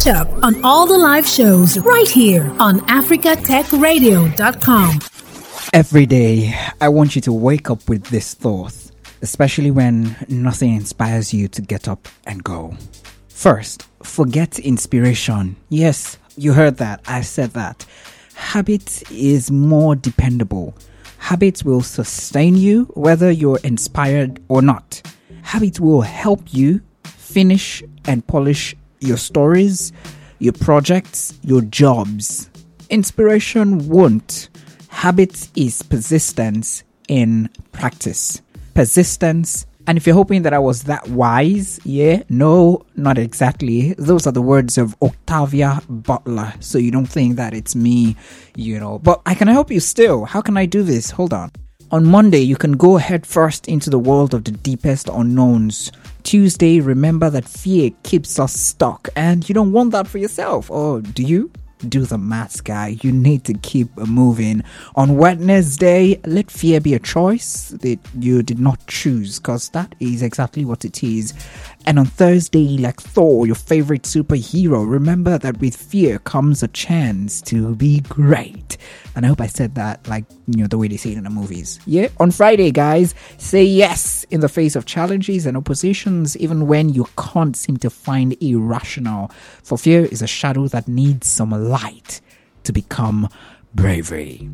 Catch up on all the live shows right here on africatechradio.com. Every day, I want you to wake up with this thought, especially when nothing inspires you to get up and go. First, forget inspiration. Yes, you heard that. I said that. Habit is more dependable. Habits will sustain you whether you're inspired or not. Habit will help you finish and polish your stories, your projects, your jobs. Inspiration won't. Habit is persistence in practice. Persistence. And if you're hoping that I was that wise, yeah, no, not exactly. Those are the words of Octavia Butler. So you don't think that it's me, you know. But I can help you still. How can I do this? Hold on. On Monday, you can go head first into the world of the deepest unknowns. Tuesday, remember that fear keeps us stuck, and you don't want that for yourself. Or do you? do the maths, guy. You need to keep moving. On Wednesday, let fear be a choice that you did not choose, because that is exactly what it is. And on Thursday, like Thor, your favorite superhero, remember that with fear comes a chance to be great. And I hope I said that like, you know, the way they say it in the movies. Yeah. On Friday, guys, say yes in the face of challenges and oppositions, even when you can't seem to find a rationale. For fear is a shadow that needs some light to become bravery.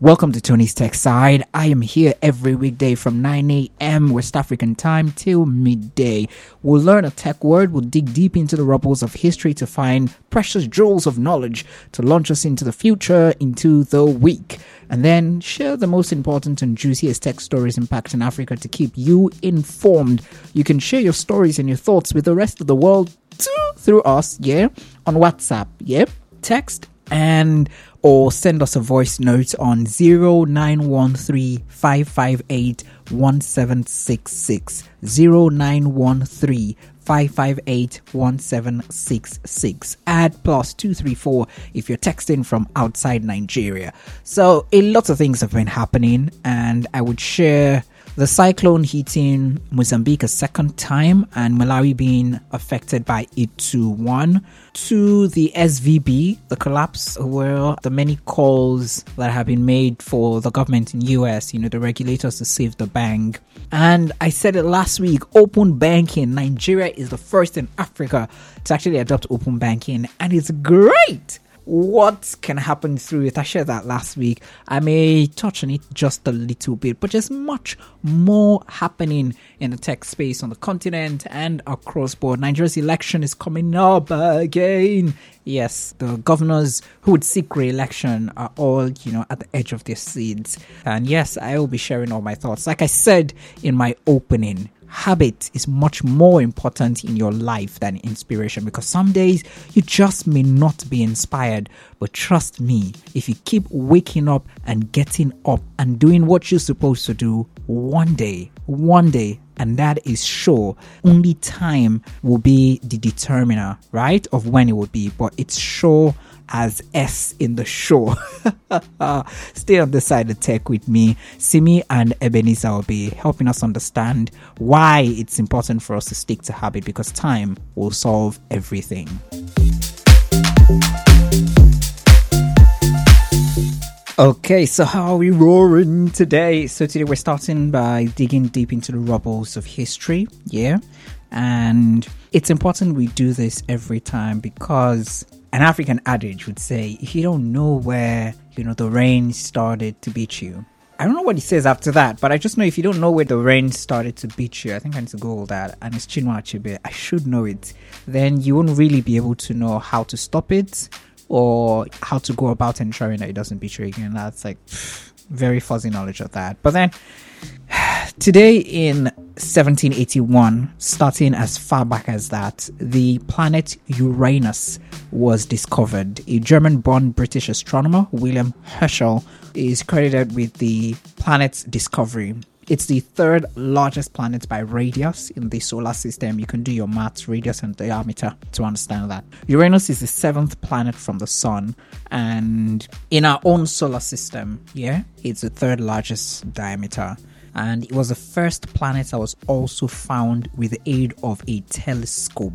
Welcome to Tony's Tech Side. I am here every weekday from 9 a.m. West African time till midday. We'll learn a tech word, we'll dig deep into the rubbles of history to find precious jewels of knowledge to launch us into the future, into the week, and then share the most important and juiciest tech stories impacting Africa to keep you informed. You can share your stories and your thoughts with the rest of the world too, through us, yeah, on WhatsApp, yep, text and or send us a voice note on 0913 558 1766 0913 558 1766 add plus 234 if you're texting from outside Nigeria. So, a lot of things have been happening, and I would share the cyclone hitting Mozambique a second time and Malawi being affected by it to one to the SVB, the collapse where the many calls that have been made for the government in US, you know, the regulators to save the bank. And I said it last week, open banking. Nigeria is the first in Africa to actually adopt open banking and it's great what can happen through it. I shared that last week. I may touch on it just a little bit, but there's much more happening in the tech space on the continent and across board. Nigeria's election is coming up again. Yes, the governors who would seek re-election are all, you know, at the edge of their seats. And yes, I will be sharing all my thoughts. Like I said in my opening, habit is much more important in your life than inspiration because some days you just may not be inspired. But trust me, if you keep waking up and getting up and doing what you're supposed to do, one day, one day, and that is sure, only time will be the determiner, right, of when it will be. But it's sure as S in the show. Stay on the side of tech with me. Simi and Ebenezer will be helping us understand why it's important for us to stick to habit because time will solve everything. Okay, so how are we roaring today? So today we're starting by digging deep into the rubbles of history, yeah? And it's important we do this every time because an African adage would say, if you don't know where, you know, the rain started to beat you, I don't know what he says after that, but I just know if you don't know where the rain started to beat you, I think I need to Google that, and it's Chinua Achebe, I should know it, then you won't really be able to know how to stop it or how to go about ensuring that it doesn't beat you again. That's like very fuzzy knowledge of that. But then Today in 1781, starting as far back as that, the planet Uranus was discovered. A German born British astronomer, William Herschel, is credited with the planet's discovery. It's the third largest planet by radius in the solar system. You can do your maths, radius, and diameter to understand that. Uranus is the seventh planet from the sun, and in our own solar system, yeah, it's the third largest diameter and it was the first planet that was also found with the aid of a telescope.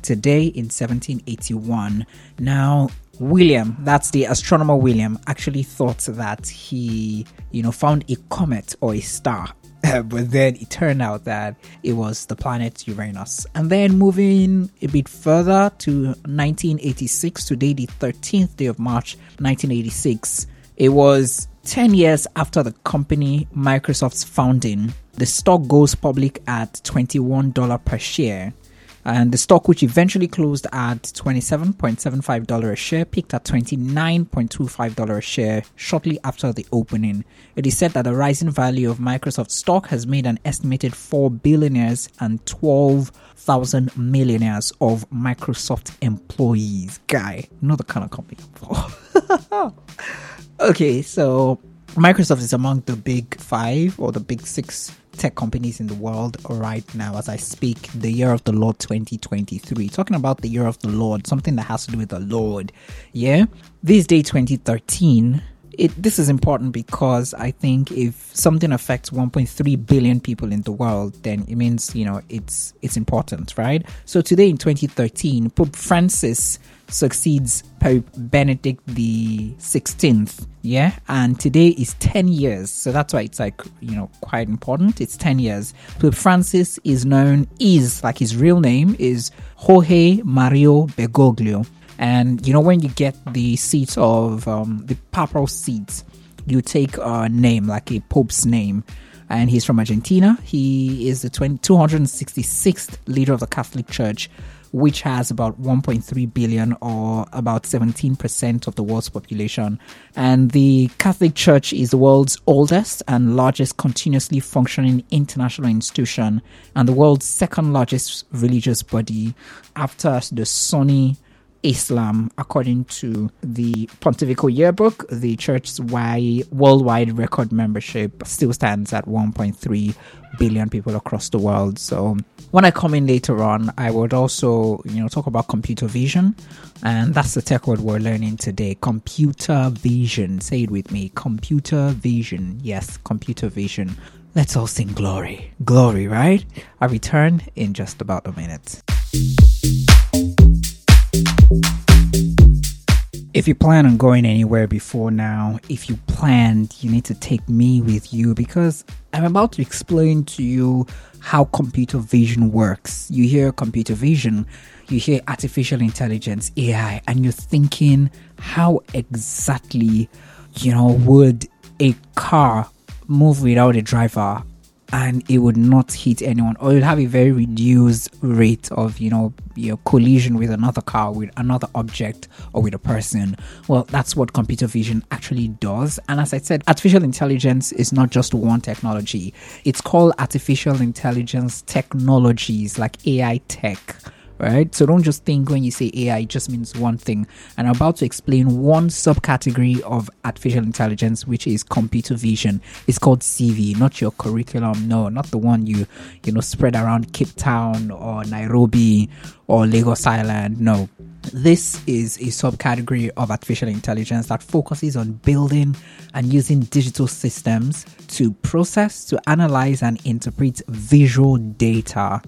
today in 1781. Now, William, that's the astronomer William, actually thought that he, you know, found a comet or a star. but then it turned out that it was the planet Uranus. And then moving a bit further to 1986, today, the 13th day of March, 1986, it was 10 years after the company Microsoft's founding. The stock goes public at $21 per share and the stock, which eventually closed at $27.75 a share, peaked at $29.25 a share shortly after the opening. It is said that the rising value of Microsoft stock has made an estimated 4 billionaires and 12,000 millionaires of Microsoft employees. Guy, not the kind of company okay, so Microsoft is among the big five or the big six tech companies in the world right now as I speak, the year of the Lord 2023. Talking about the year of the Lord, something that has to do with the Lord. Yeah? This day 2013 it, this is important because I think if something affects 1.3 billion people in the world, then it means you know it's it's important, right? So today in 2013, Pope Francis succeeds Pope Benedict the 16th, yeah, and today is 10 years, so that's why it's like you know quite important. It's 10 years. Pope Francis is known is like his real name is Jorge Mario Bergoglio and you know, when you get the seat of um, the papal seat, you take a name like a pope's name. And he's from Argentina. He is the 20, 266th leader of the Catholic Church, which has about 1.3 billion or about 17% of the world's population. And the Catholic Church is the world's oldest and largest continuously functioning international institution and the world's second largest religious body after the Sunni Islam, according to the Pontifical Yearbook, the church's worldwide record membership still stands at 1.3 billion people across the world. So when I come in later on, I would also, you know, talk about computer vision, and that's the tech word we're learning today. Computer vision. Say it with me. Computer vision. Yes, computer vision. Let's all sing glory. Glory, right? I return in just about a minute. If you plan on going anywhere before now, if you planned, you need to take me with you because I'm about to explain to you how computer vision works. You hear computer vision, you hear artificial intelligence, AI, and you're thinking, how exactly, you know, would a car move without a driver and it would not hit anyone. Or would have a very reduced rate of you know your collision with another car with another object or with a person. Well that's what computer vision actually does. And as i said artificial intelligence is not just one technology. It's called artificial intelligence technologies like ai tech right? So don't just think when you say AI, it just means one thing. And I'm about to explain one subcategory of artificial intelligence, which is computer vision. It's called CV, not your curriculum. No, not the one you, you know, spread around Cape Town or Nairobi or Lagos Island. No. This is a subcategory of artificial intelligence that focuses on building and using digital systems to process, to analyze, and interpret visual data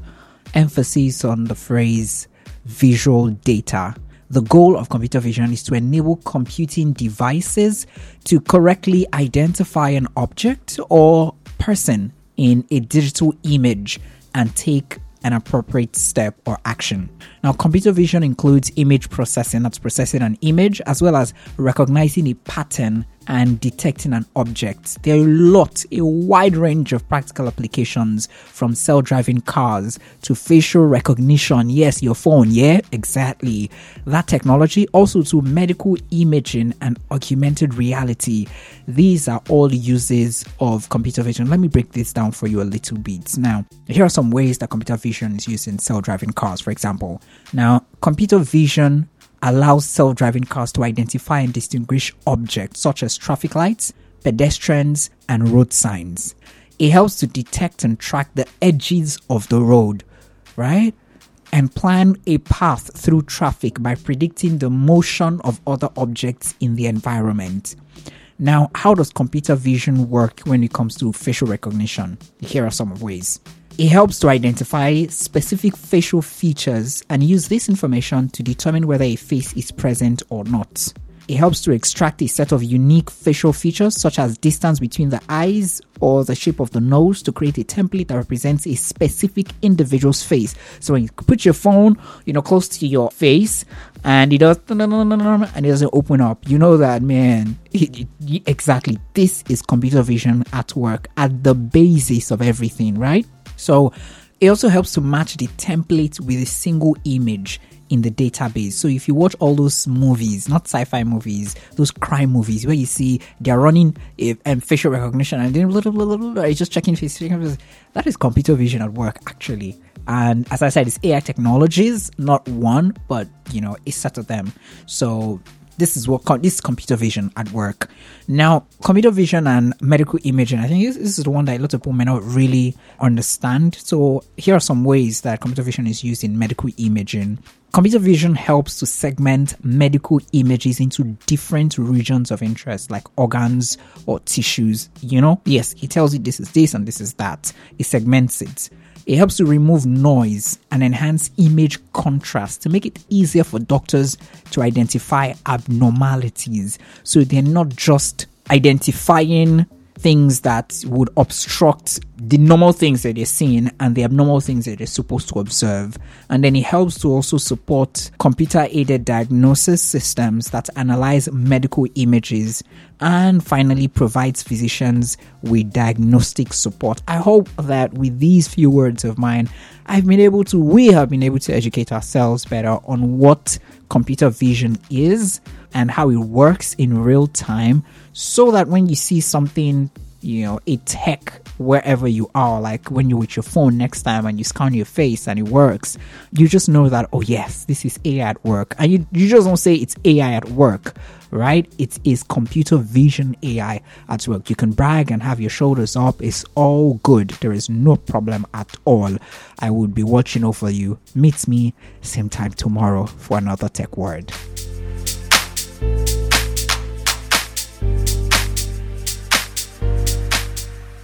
emphasis on the phrase visual data. The goal of computer vision is to enable computing devices to correctly identify an object or person in a digital image and take an appropriate step or action. Now, computer vision includes image processing, that's processing an image, as well as recognizing a pattern and detecting an object. There are a lot, a wide range of practical applications from self driving cars to facial recognition. Yes, your phone, yeah, exactly. That technology, also to medical imaging and augmented reality. These are all uses of computer vision. Let me break this down for you a little bit. Now, here are some ways that computer vision is used in self driving cars, for example. Now, computer vision allows self driving cars to identify and distinguish objects such as traffic lights, pedestrians, and road signs. It helps to detect and track the edges of the road, right? And plan a path through traffic by predicting the motion of other objects in the environment. Now, how does computer vision work when it comes to facial recognition? Here are some ways. It helps to identify specific facial features and use this information to determine whether a face is present or not. It helps to extract a set of unique facial features, such as distance between the eyes or the shape of the nose, to create a template that represents a specific individual's face. So when you put your phone, you know, close to your face, and it does and it doesn't open up, you know that man. It, it, exactly, this is computer vision at work at the basis of everything, right? So it also helps to match the template with a single image in the database. So if you watch all those movies, not sci-fi movies, those crime movies where you see they're running a, um, facial recognition and then blah, blah, blah, blah, blah, just checking face, that is computer vision at work actually. And as I said, it's AI technologies, not one, but you know, a set of them. So this is what this is computer vision at work. Now, computer vision and medical imaging, I think this, is the one that a lot of people may not really understand. So here are some ways that computer vision is used in medical imaging. Computer vision helps to segment medical images into different regions of interest, like organs or tissues. You know, yes, it tells you this is this and this is that. It segments it. It helps to remove noise and enhance image contrast to make it easier for doctors to identify abnormalities. So they're not just identifying things that would obstruct the normal things that they're seeing and the abnormal things that they're supposed to observe. And then it helps to also support computer aided diagnosis systems that analyze medical images and finally provides physicians with diagnostic support. I hope that with these few words of mine, I've been able to, we have been able to educate ourselves better on what computer vision is and how it works in real time so that when you see something you know a tech wherever you are like when you're with your phone next time and you scan your face and it works you just know that oh yes this is ai at work. And you, you just don't say it's ai at work right? It is computer vision ai at work. You can brag and have your shoulders up. It's all good. There is no problem at all. I would be watching over you. Meet me same time tomorrow for another tech word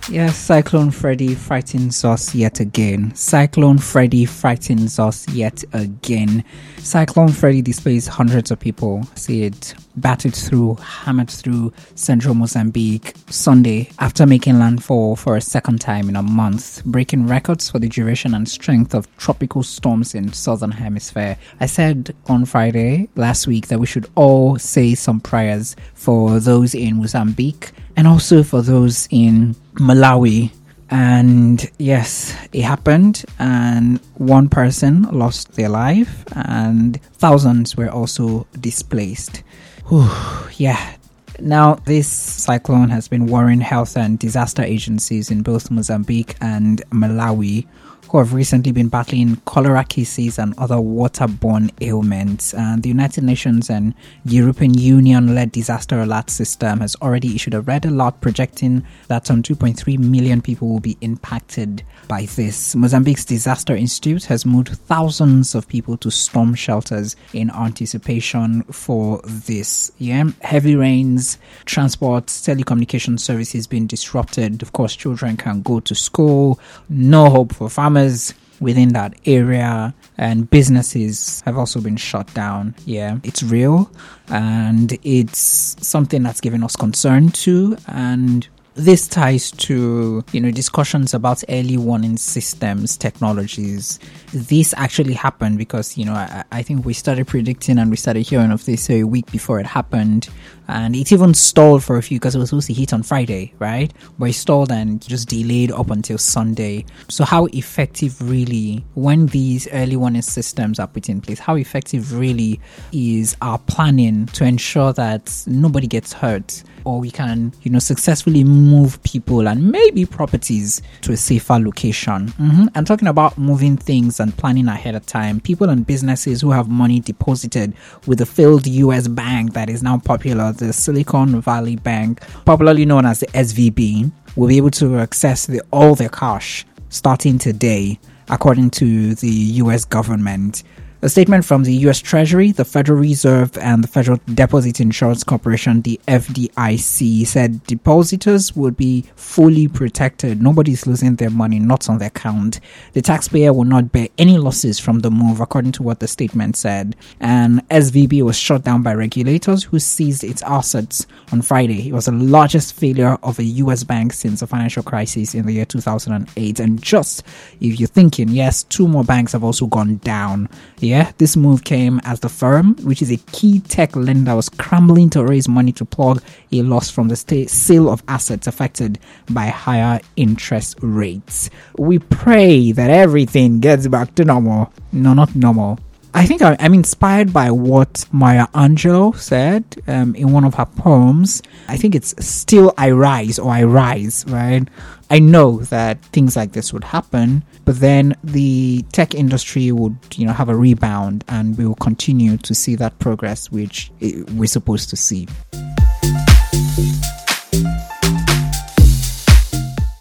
Yes, Cyclone Freddy frightens us yet again. Cyclone Freddy frightens us yet again. Cyclone Freddy displays hundreds of people see it battered through, hammered through central Mozambique Sunday after making landfall for a second time in a month, breaking records for the duration and strength of tropical storms in southern hemisphere. I said on Friday last week that we should all say some prayers for those in Mozambique and also for those in Malawi and yes, it happened, and one person lost their life, and thousands were also displaced. Whew, yeah. Now, this cyclone has been worrying health and disaster agencies in both Mozambique and Malawi who have recently been battling cholera cases and other waterborne ailments. And the United Nations and European Union led disaster alert system has already issued a red alert projecting that some 2.3 million people will be impacted by this. Mozambique's Disaster Institute has moved thousands of people to storm shelters in anticipation for this. Yeah, heavy rains, transport, telecommunication services being disrupted. Of course, children can't go to school. No hope for farmers farmers within that area and businesses have also been shut down. Yeah, it's real and it's something that's given us concern too. And this ties to you know discussions about early warning systems technologies this actually happened because you know I, I, think we started predicting and we started hearing of this a week before it happened and it even stalled for a few because it was supposed to hit on friday right but it stalled and just delayed up until sunday so how effective really when these early warning systems are put in place how effective really is our planning to ensure that nobody gets hurt or we can, you know, successfully move people and maybe properties to a safer location. Mm-hmm. I'm talking about moving things and planning ahead of time. People and businesses who have money deposited with a failed US bank that is now popular, the Silicon Valley Bank, popularly known as the SVB, will be able to access the, all their cash starting today, according to the US government A statement from the US Treasury, the Federal Reserve, and the Federal Deposit Insurance Corporation, the FDIC, said depositors would be fully protected. Nobody's losing their money, not on their account. The taxpayer will not bear any losses from the move, according to what the statement said. And SVB was shut down by regulators who seized its assets on Friday. It was the largest failure of a US bank since the financial crisis in the year 2008. And just if you're thinking, yes, two more banks have also gone down. Yeah, this move came as the firm, which is a key tech lender, was scrambling to raise money to plug a loss from the sale of assets affected by higher interest rates. We pray that everything gets back to normal. No, not normal. I think I, am inspired by what Maya Angelou said um, in one of her poems. I think it's still I rise or I rise, right? I know that things like this would happen, but then the tech industry would, you know, have a rebound and we will continue to see that progress which we're supposed to see.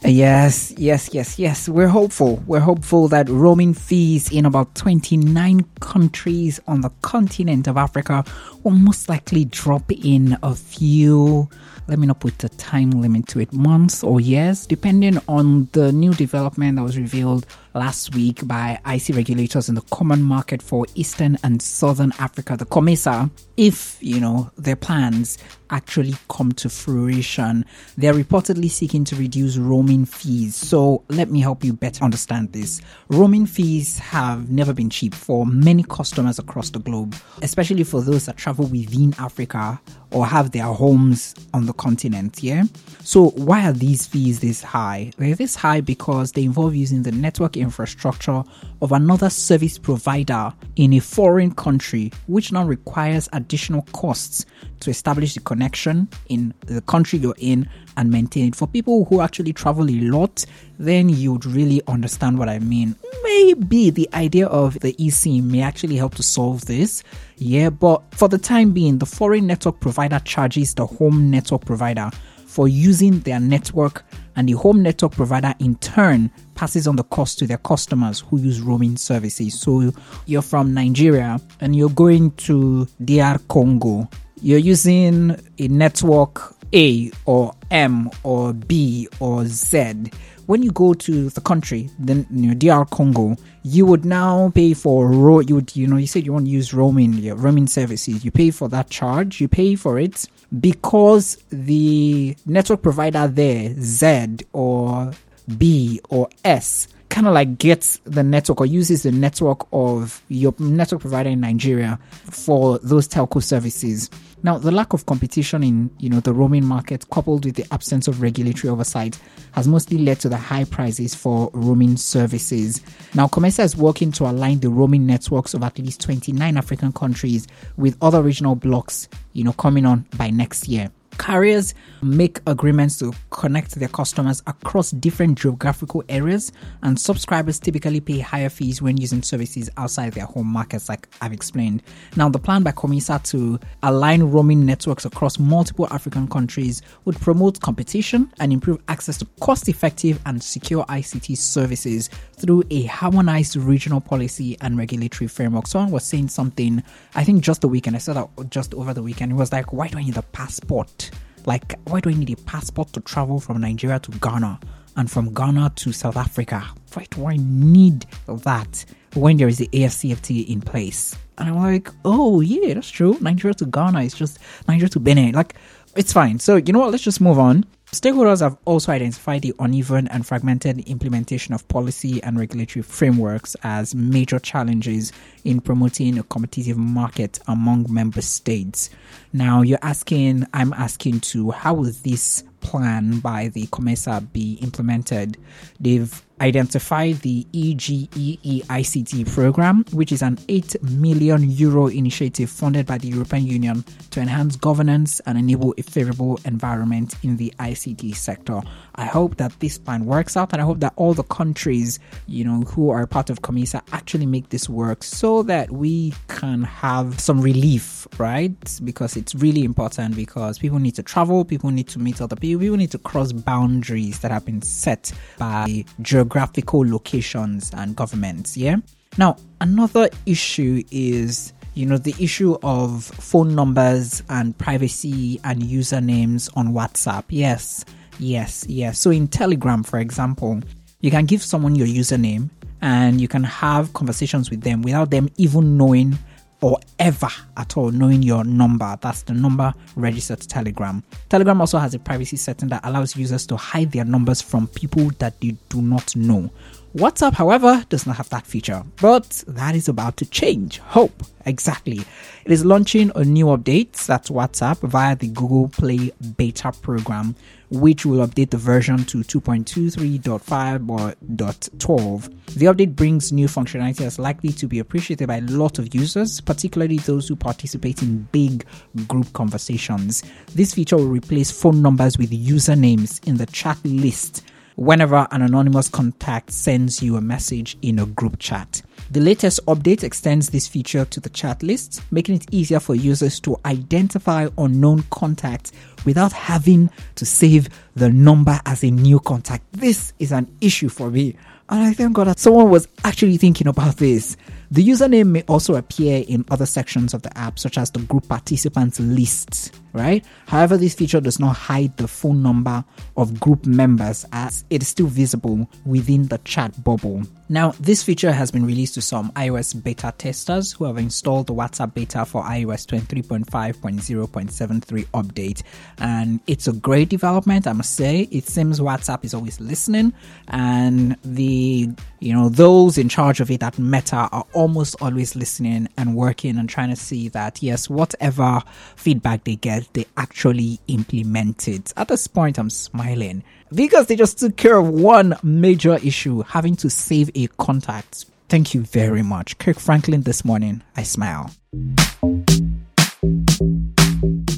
Yes, yes, yes, yes. We're hopeful. We're hopeful that roaming fees in about 29 countries on the continent of Africa will most likely drop in a few let me not put a time limit to it, months or years, depending on the new development that was revealed last week by IC regulators in the Common Market for Eastern and Southern Africa, the COMESA. If, you know, their plans actually come to fruition, they're reportedly seeking to reduce roaming fees. So let me help you better understand this. Roaming fees have never been cheap for many customers across the globe, especially for those that travel within Africa or have their homes on the continent. Yeah. So why are these fees this high? They're this high because they involve using the network infrastructure of another service provider in a foreign country, which now requires additional costs to establish the connection in the country you're in and maintain it. For people who actually travel a lot, then you'd really understand what I mean. Maybe the idea of the eSIM may actually help to solve this. Yeah, but for the time being, the foreign network provider charges the home network provider for using their network, and the home network provider in turn passes on the cost to their customers who use roaming services. So you're from Nigeria and you're going to DR Congo. You're using a network A or M or B or Z when you go to the country, then you know, DR Congo, you would now pay for ro- you would you know you said you want to use roaming your roaming services. You pay for that charge. You pay for it because the network provider there, Z or B or S, kind of like gets the network or uses the network of your network provider in Nigeria for those telco services. Now, the lack of competition in you know the roaming market, coupled with the absence of regulatory oversight, has mostly led to the high prices for roaming services. Now, COMESA is working to align the roaming networks of at least 29 African countries with other regional blocks, you know, coming on by next year. Carriers make agreements to connect their customers across different geographical areas, and subscribers typically pay higher fees when using services outside their home markets, like I've explained. Now, the plan by COMESA to align roaming networks across multiple African countries would promote competition and improve access to cost effective and secure ICT services through a harmonized regional policy and regulatory framework. Someone was saying something, I think just the weekend, I saw that just over the weekend. It was like, why do I need a passport? Like, why do I need a passport to travel from Nigeria to Ghana and from Ghana to South Africa? Why do I need that when there is the AFCFTA in place? And I'm like, oh, yeah, that's true. Nigeria to Ghana is just Nigeria to Benin. Like, it's fine. So, you know what? Let's just move on. Stakeholders have also identified the uneven and fragmented implementation of policy and regulatory frameworks as major challenges in promoting a competitive market among member states. Now, you're asking, I'm asking to, how will this plan by the COMESA be implemented? They've identified the EGEE ICT program, which is an 8 million euro initiative funded by the European Union to enhance governance and enable a favorable environment in the ICT sector. I hope that this plan works out and I hope that all the countries, you know, who are part of COMESA actually make this work so that we can have some relief, right? Because it's really important because people need to travel, people need to meet other people, people need to cross boundaries that have been set by geographical locations and governments. Yeah. Now, another issue is you know the issue of phone numbers and privacy and usernames on WhatsApp. Yes, yes, yes. So in Telegram, for example, you can give someone your username and you can have conversations with them without them even knowing or ever at all knowing your number. That's the number registered to Telegram. Telegram also has a privacy setting that allows users to hide their numbers from people that they do not know. WhatsApp, however, does not have that feature, but that is about to change. Hope, exactly. It is launching a new update, that's WhatsApp, via the Google Play beta program, which will update the version to 2.23.5 or 12. The update brings new functionality that's likely to be appreciated by a lot of users, particularly those who participate in big group conversations. This feature will replace phone numbers with usernames in the chat list whenever an anonymous contact sends you a message in a group chat. The latest update extends this feature to the chat list, making it easier for users to identify unknown contacts without having to save the number as a new contact. This is an issue for me. And I thank God that someone was actually thinking about this. The username may also appear in other sections of the app, such as the group participants list, right? However, this feature does not hide the phone number of group members as it is still visible within the chat bubble. Now, this feature has been released to some iOS beta testers who have installed the WhatsApp beta for iOS 23.5.0.73 update. And it's a great development, I must say. It seems WhatsApp is always listening, and the you know those in charge of it at Meta are almost always listening and working and trying to see that yes, whatever feedback they get, they actually implement it. At this point, I'm smiling because they just took care of one major issue having to save a contact. Thank you very much. Kirk Franklin this morning. I smile.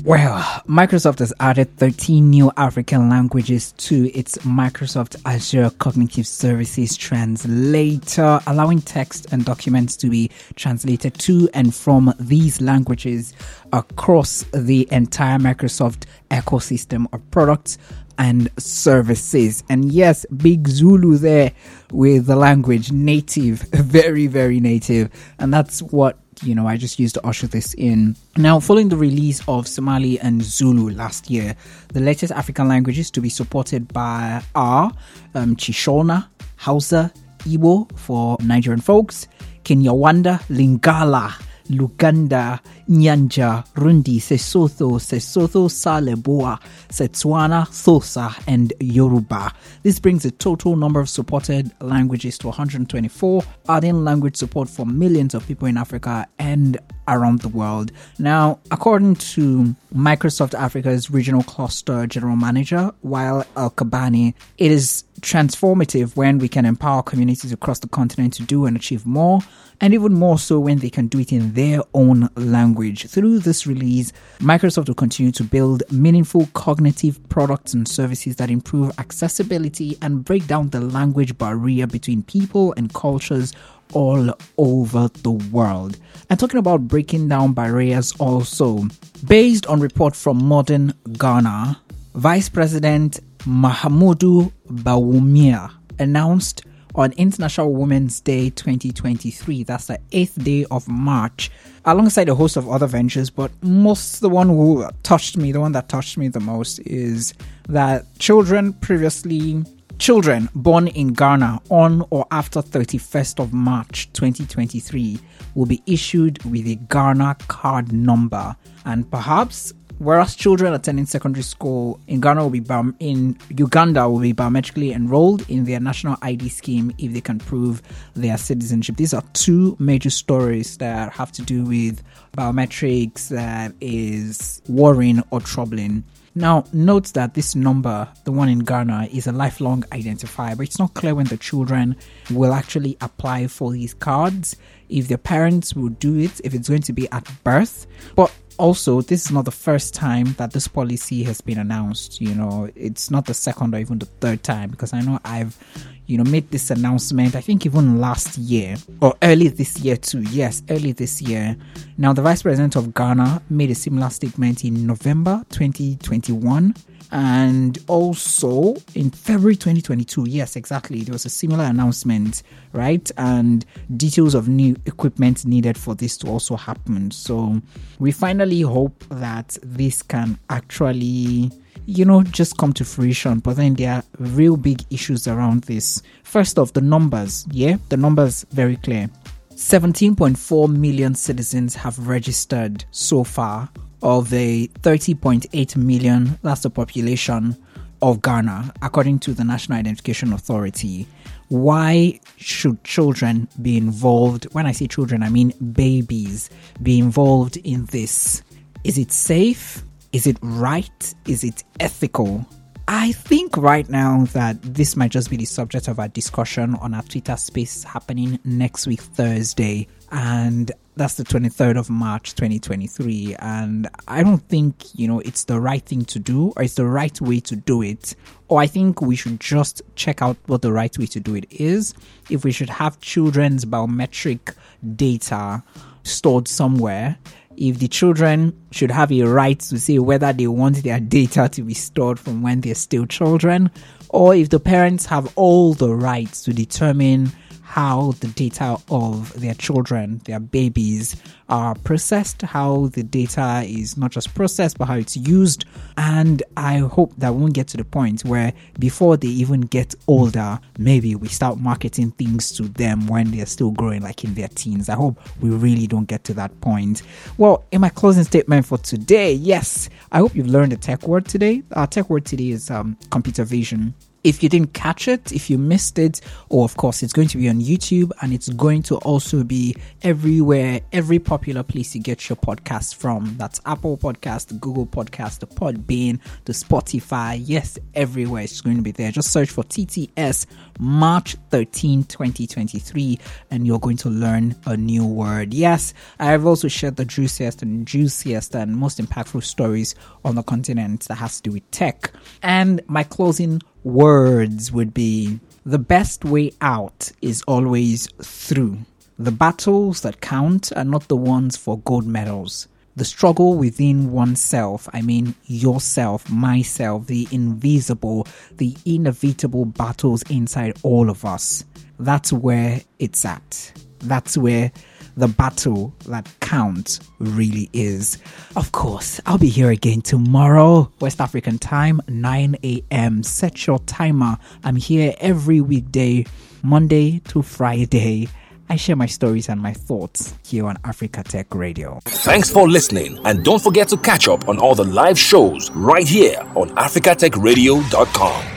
Well, Microsoft has added 13 new African languages to its Microsoft Azure Cognitive Services translator, allowing text and documents to be translated to and from these languages across the entire Microsoft ecosystem of products and services. And yes, big Zulu there with the language native, very, very native. And that's what you know, I just used to usher this in. Now, following the release of Somali and Zulu last year, the latest African languages to be supported by are um, Chishona, Hausa, Igbo for Nigerian folks, Kinyarwanda, Lingala, Luganda, Nyanja, Rundi, Sesotho, Sesotho, sa Leboa, Setswana, Xhosa, and Yoruba. This brings the total number of supported languages to 124, adding language support for millions of people in Africa and around the world. Now, according to Microsoft Africa's regional cluster general manager, Wael Elkabbany, it is transformative when we can empower communities across the continent to do and achieve more, and even more so when they can do it in their own language. Through this release, Microsoft will continue to build meaningful cognitive products and services that improve accessibility and break down the language barrier between people and cultures all over the world. And talking about breaking down barriers also, based on report from Modern Ghana, Vice President Mahamudu Bawumia announced on International Women's Day 2023, that's the 8th day of March, alongside a host of other ventures, but most the one who touched me, the one that touched me the most is that children previously Children born in Ghana on or after 31st of March 2023 will be issued with a Ghana card number. And perhaps whereas children attending secondary school in Ghana will be in Uganda will be biometrically enrolled in their national ID scheme if they can prove their citizenship. These are two major stories that have to do with biometrics that is worrying or troubling now, note that this number, the one in Ghana, is a lifelong identifier, but it's not clear when the children will actually apply for these cards, if their parents will do it, if it's going to be at birth. But also, this is not the first time that this policy has been announced. You know, it's not the second or even the third time because I know I've, you know, made this announcement, I think even last year or early this year too. Yes, early this year. Now, the vice president of Ghana made a similar statement in November 2021 And also in February 2022, yes, exactly, there was a similar announcement, right? And details of new equipment needed for this to also happen. So we finally hope that this can actually you know, just come to fruition. But then there are real big issues around this. First off, the numbers. Yeah, the numbers very clear. 17.4 million citizens have registered so far of the 30.8 million, that's the population of Ghana, according to the National Identification Authority. Why should children be involved? When I say children, I mean babies be involved in this. Is it safe? Is it right? Is it ethical? I think right now that this might just be the subject of our discussion on our Twitter space happening next week, Thursday. And that's the 23rd of March 2023. And I don't think, you know, it's the right thing to do or it's the right way to do it. Or I think we should just check out what the right way to do it is. If we should have children's biometric data stored somewhere if the children should have a right to say whether they want their data to be stored from when they're still children, or if the parents have all the rights to determine how the data of their children, their babies, are processed, how the data is not just processed, but how it's used. And I hope that we won't get to the point where before they even get older, maybe we start marketing things to them when they're still growing, like in their teens. I hope we really don't get to that point. Well, in my closing statement for today, yes, I hope you've learned a tech word today. Our tech word today is um, computer vision. If you didn't catch it, if you missed it, or of course, it's going to be on YouTube and it's going to also be everywhere, every popular place you get your podcast from. That's Apple Podcast, Google Podcast, the Podbean, the Spotify. Yes, everywhere it's going to be there. Just search for TTS March 13, 2023, and you're going to learn a new word. Yes, I've also shared the juiciest and juiciest and most impactful stories on the continent that has to do with tech. And my closing words would be the best way out is always through. The battles that count are not the ones for gold medals. The struggle within oneself, I mean yourself, myself, the invisible, the inevitable battles inside all of us. That's where it's at. That's where the battle that counts really is. Of course, I'll be here again tomorrow, West African time, 9 a.m. Set your timer. I'm here every weekday, Monday to Friday. I share my stories and my thoughts here on Africa Tech Radio. Thanks for listening, and don't forget to catch up on all the live shows right here on africatechradio.com.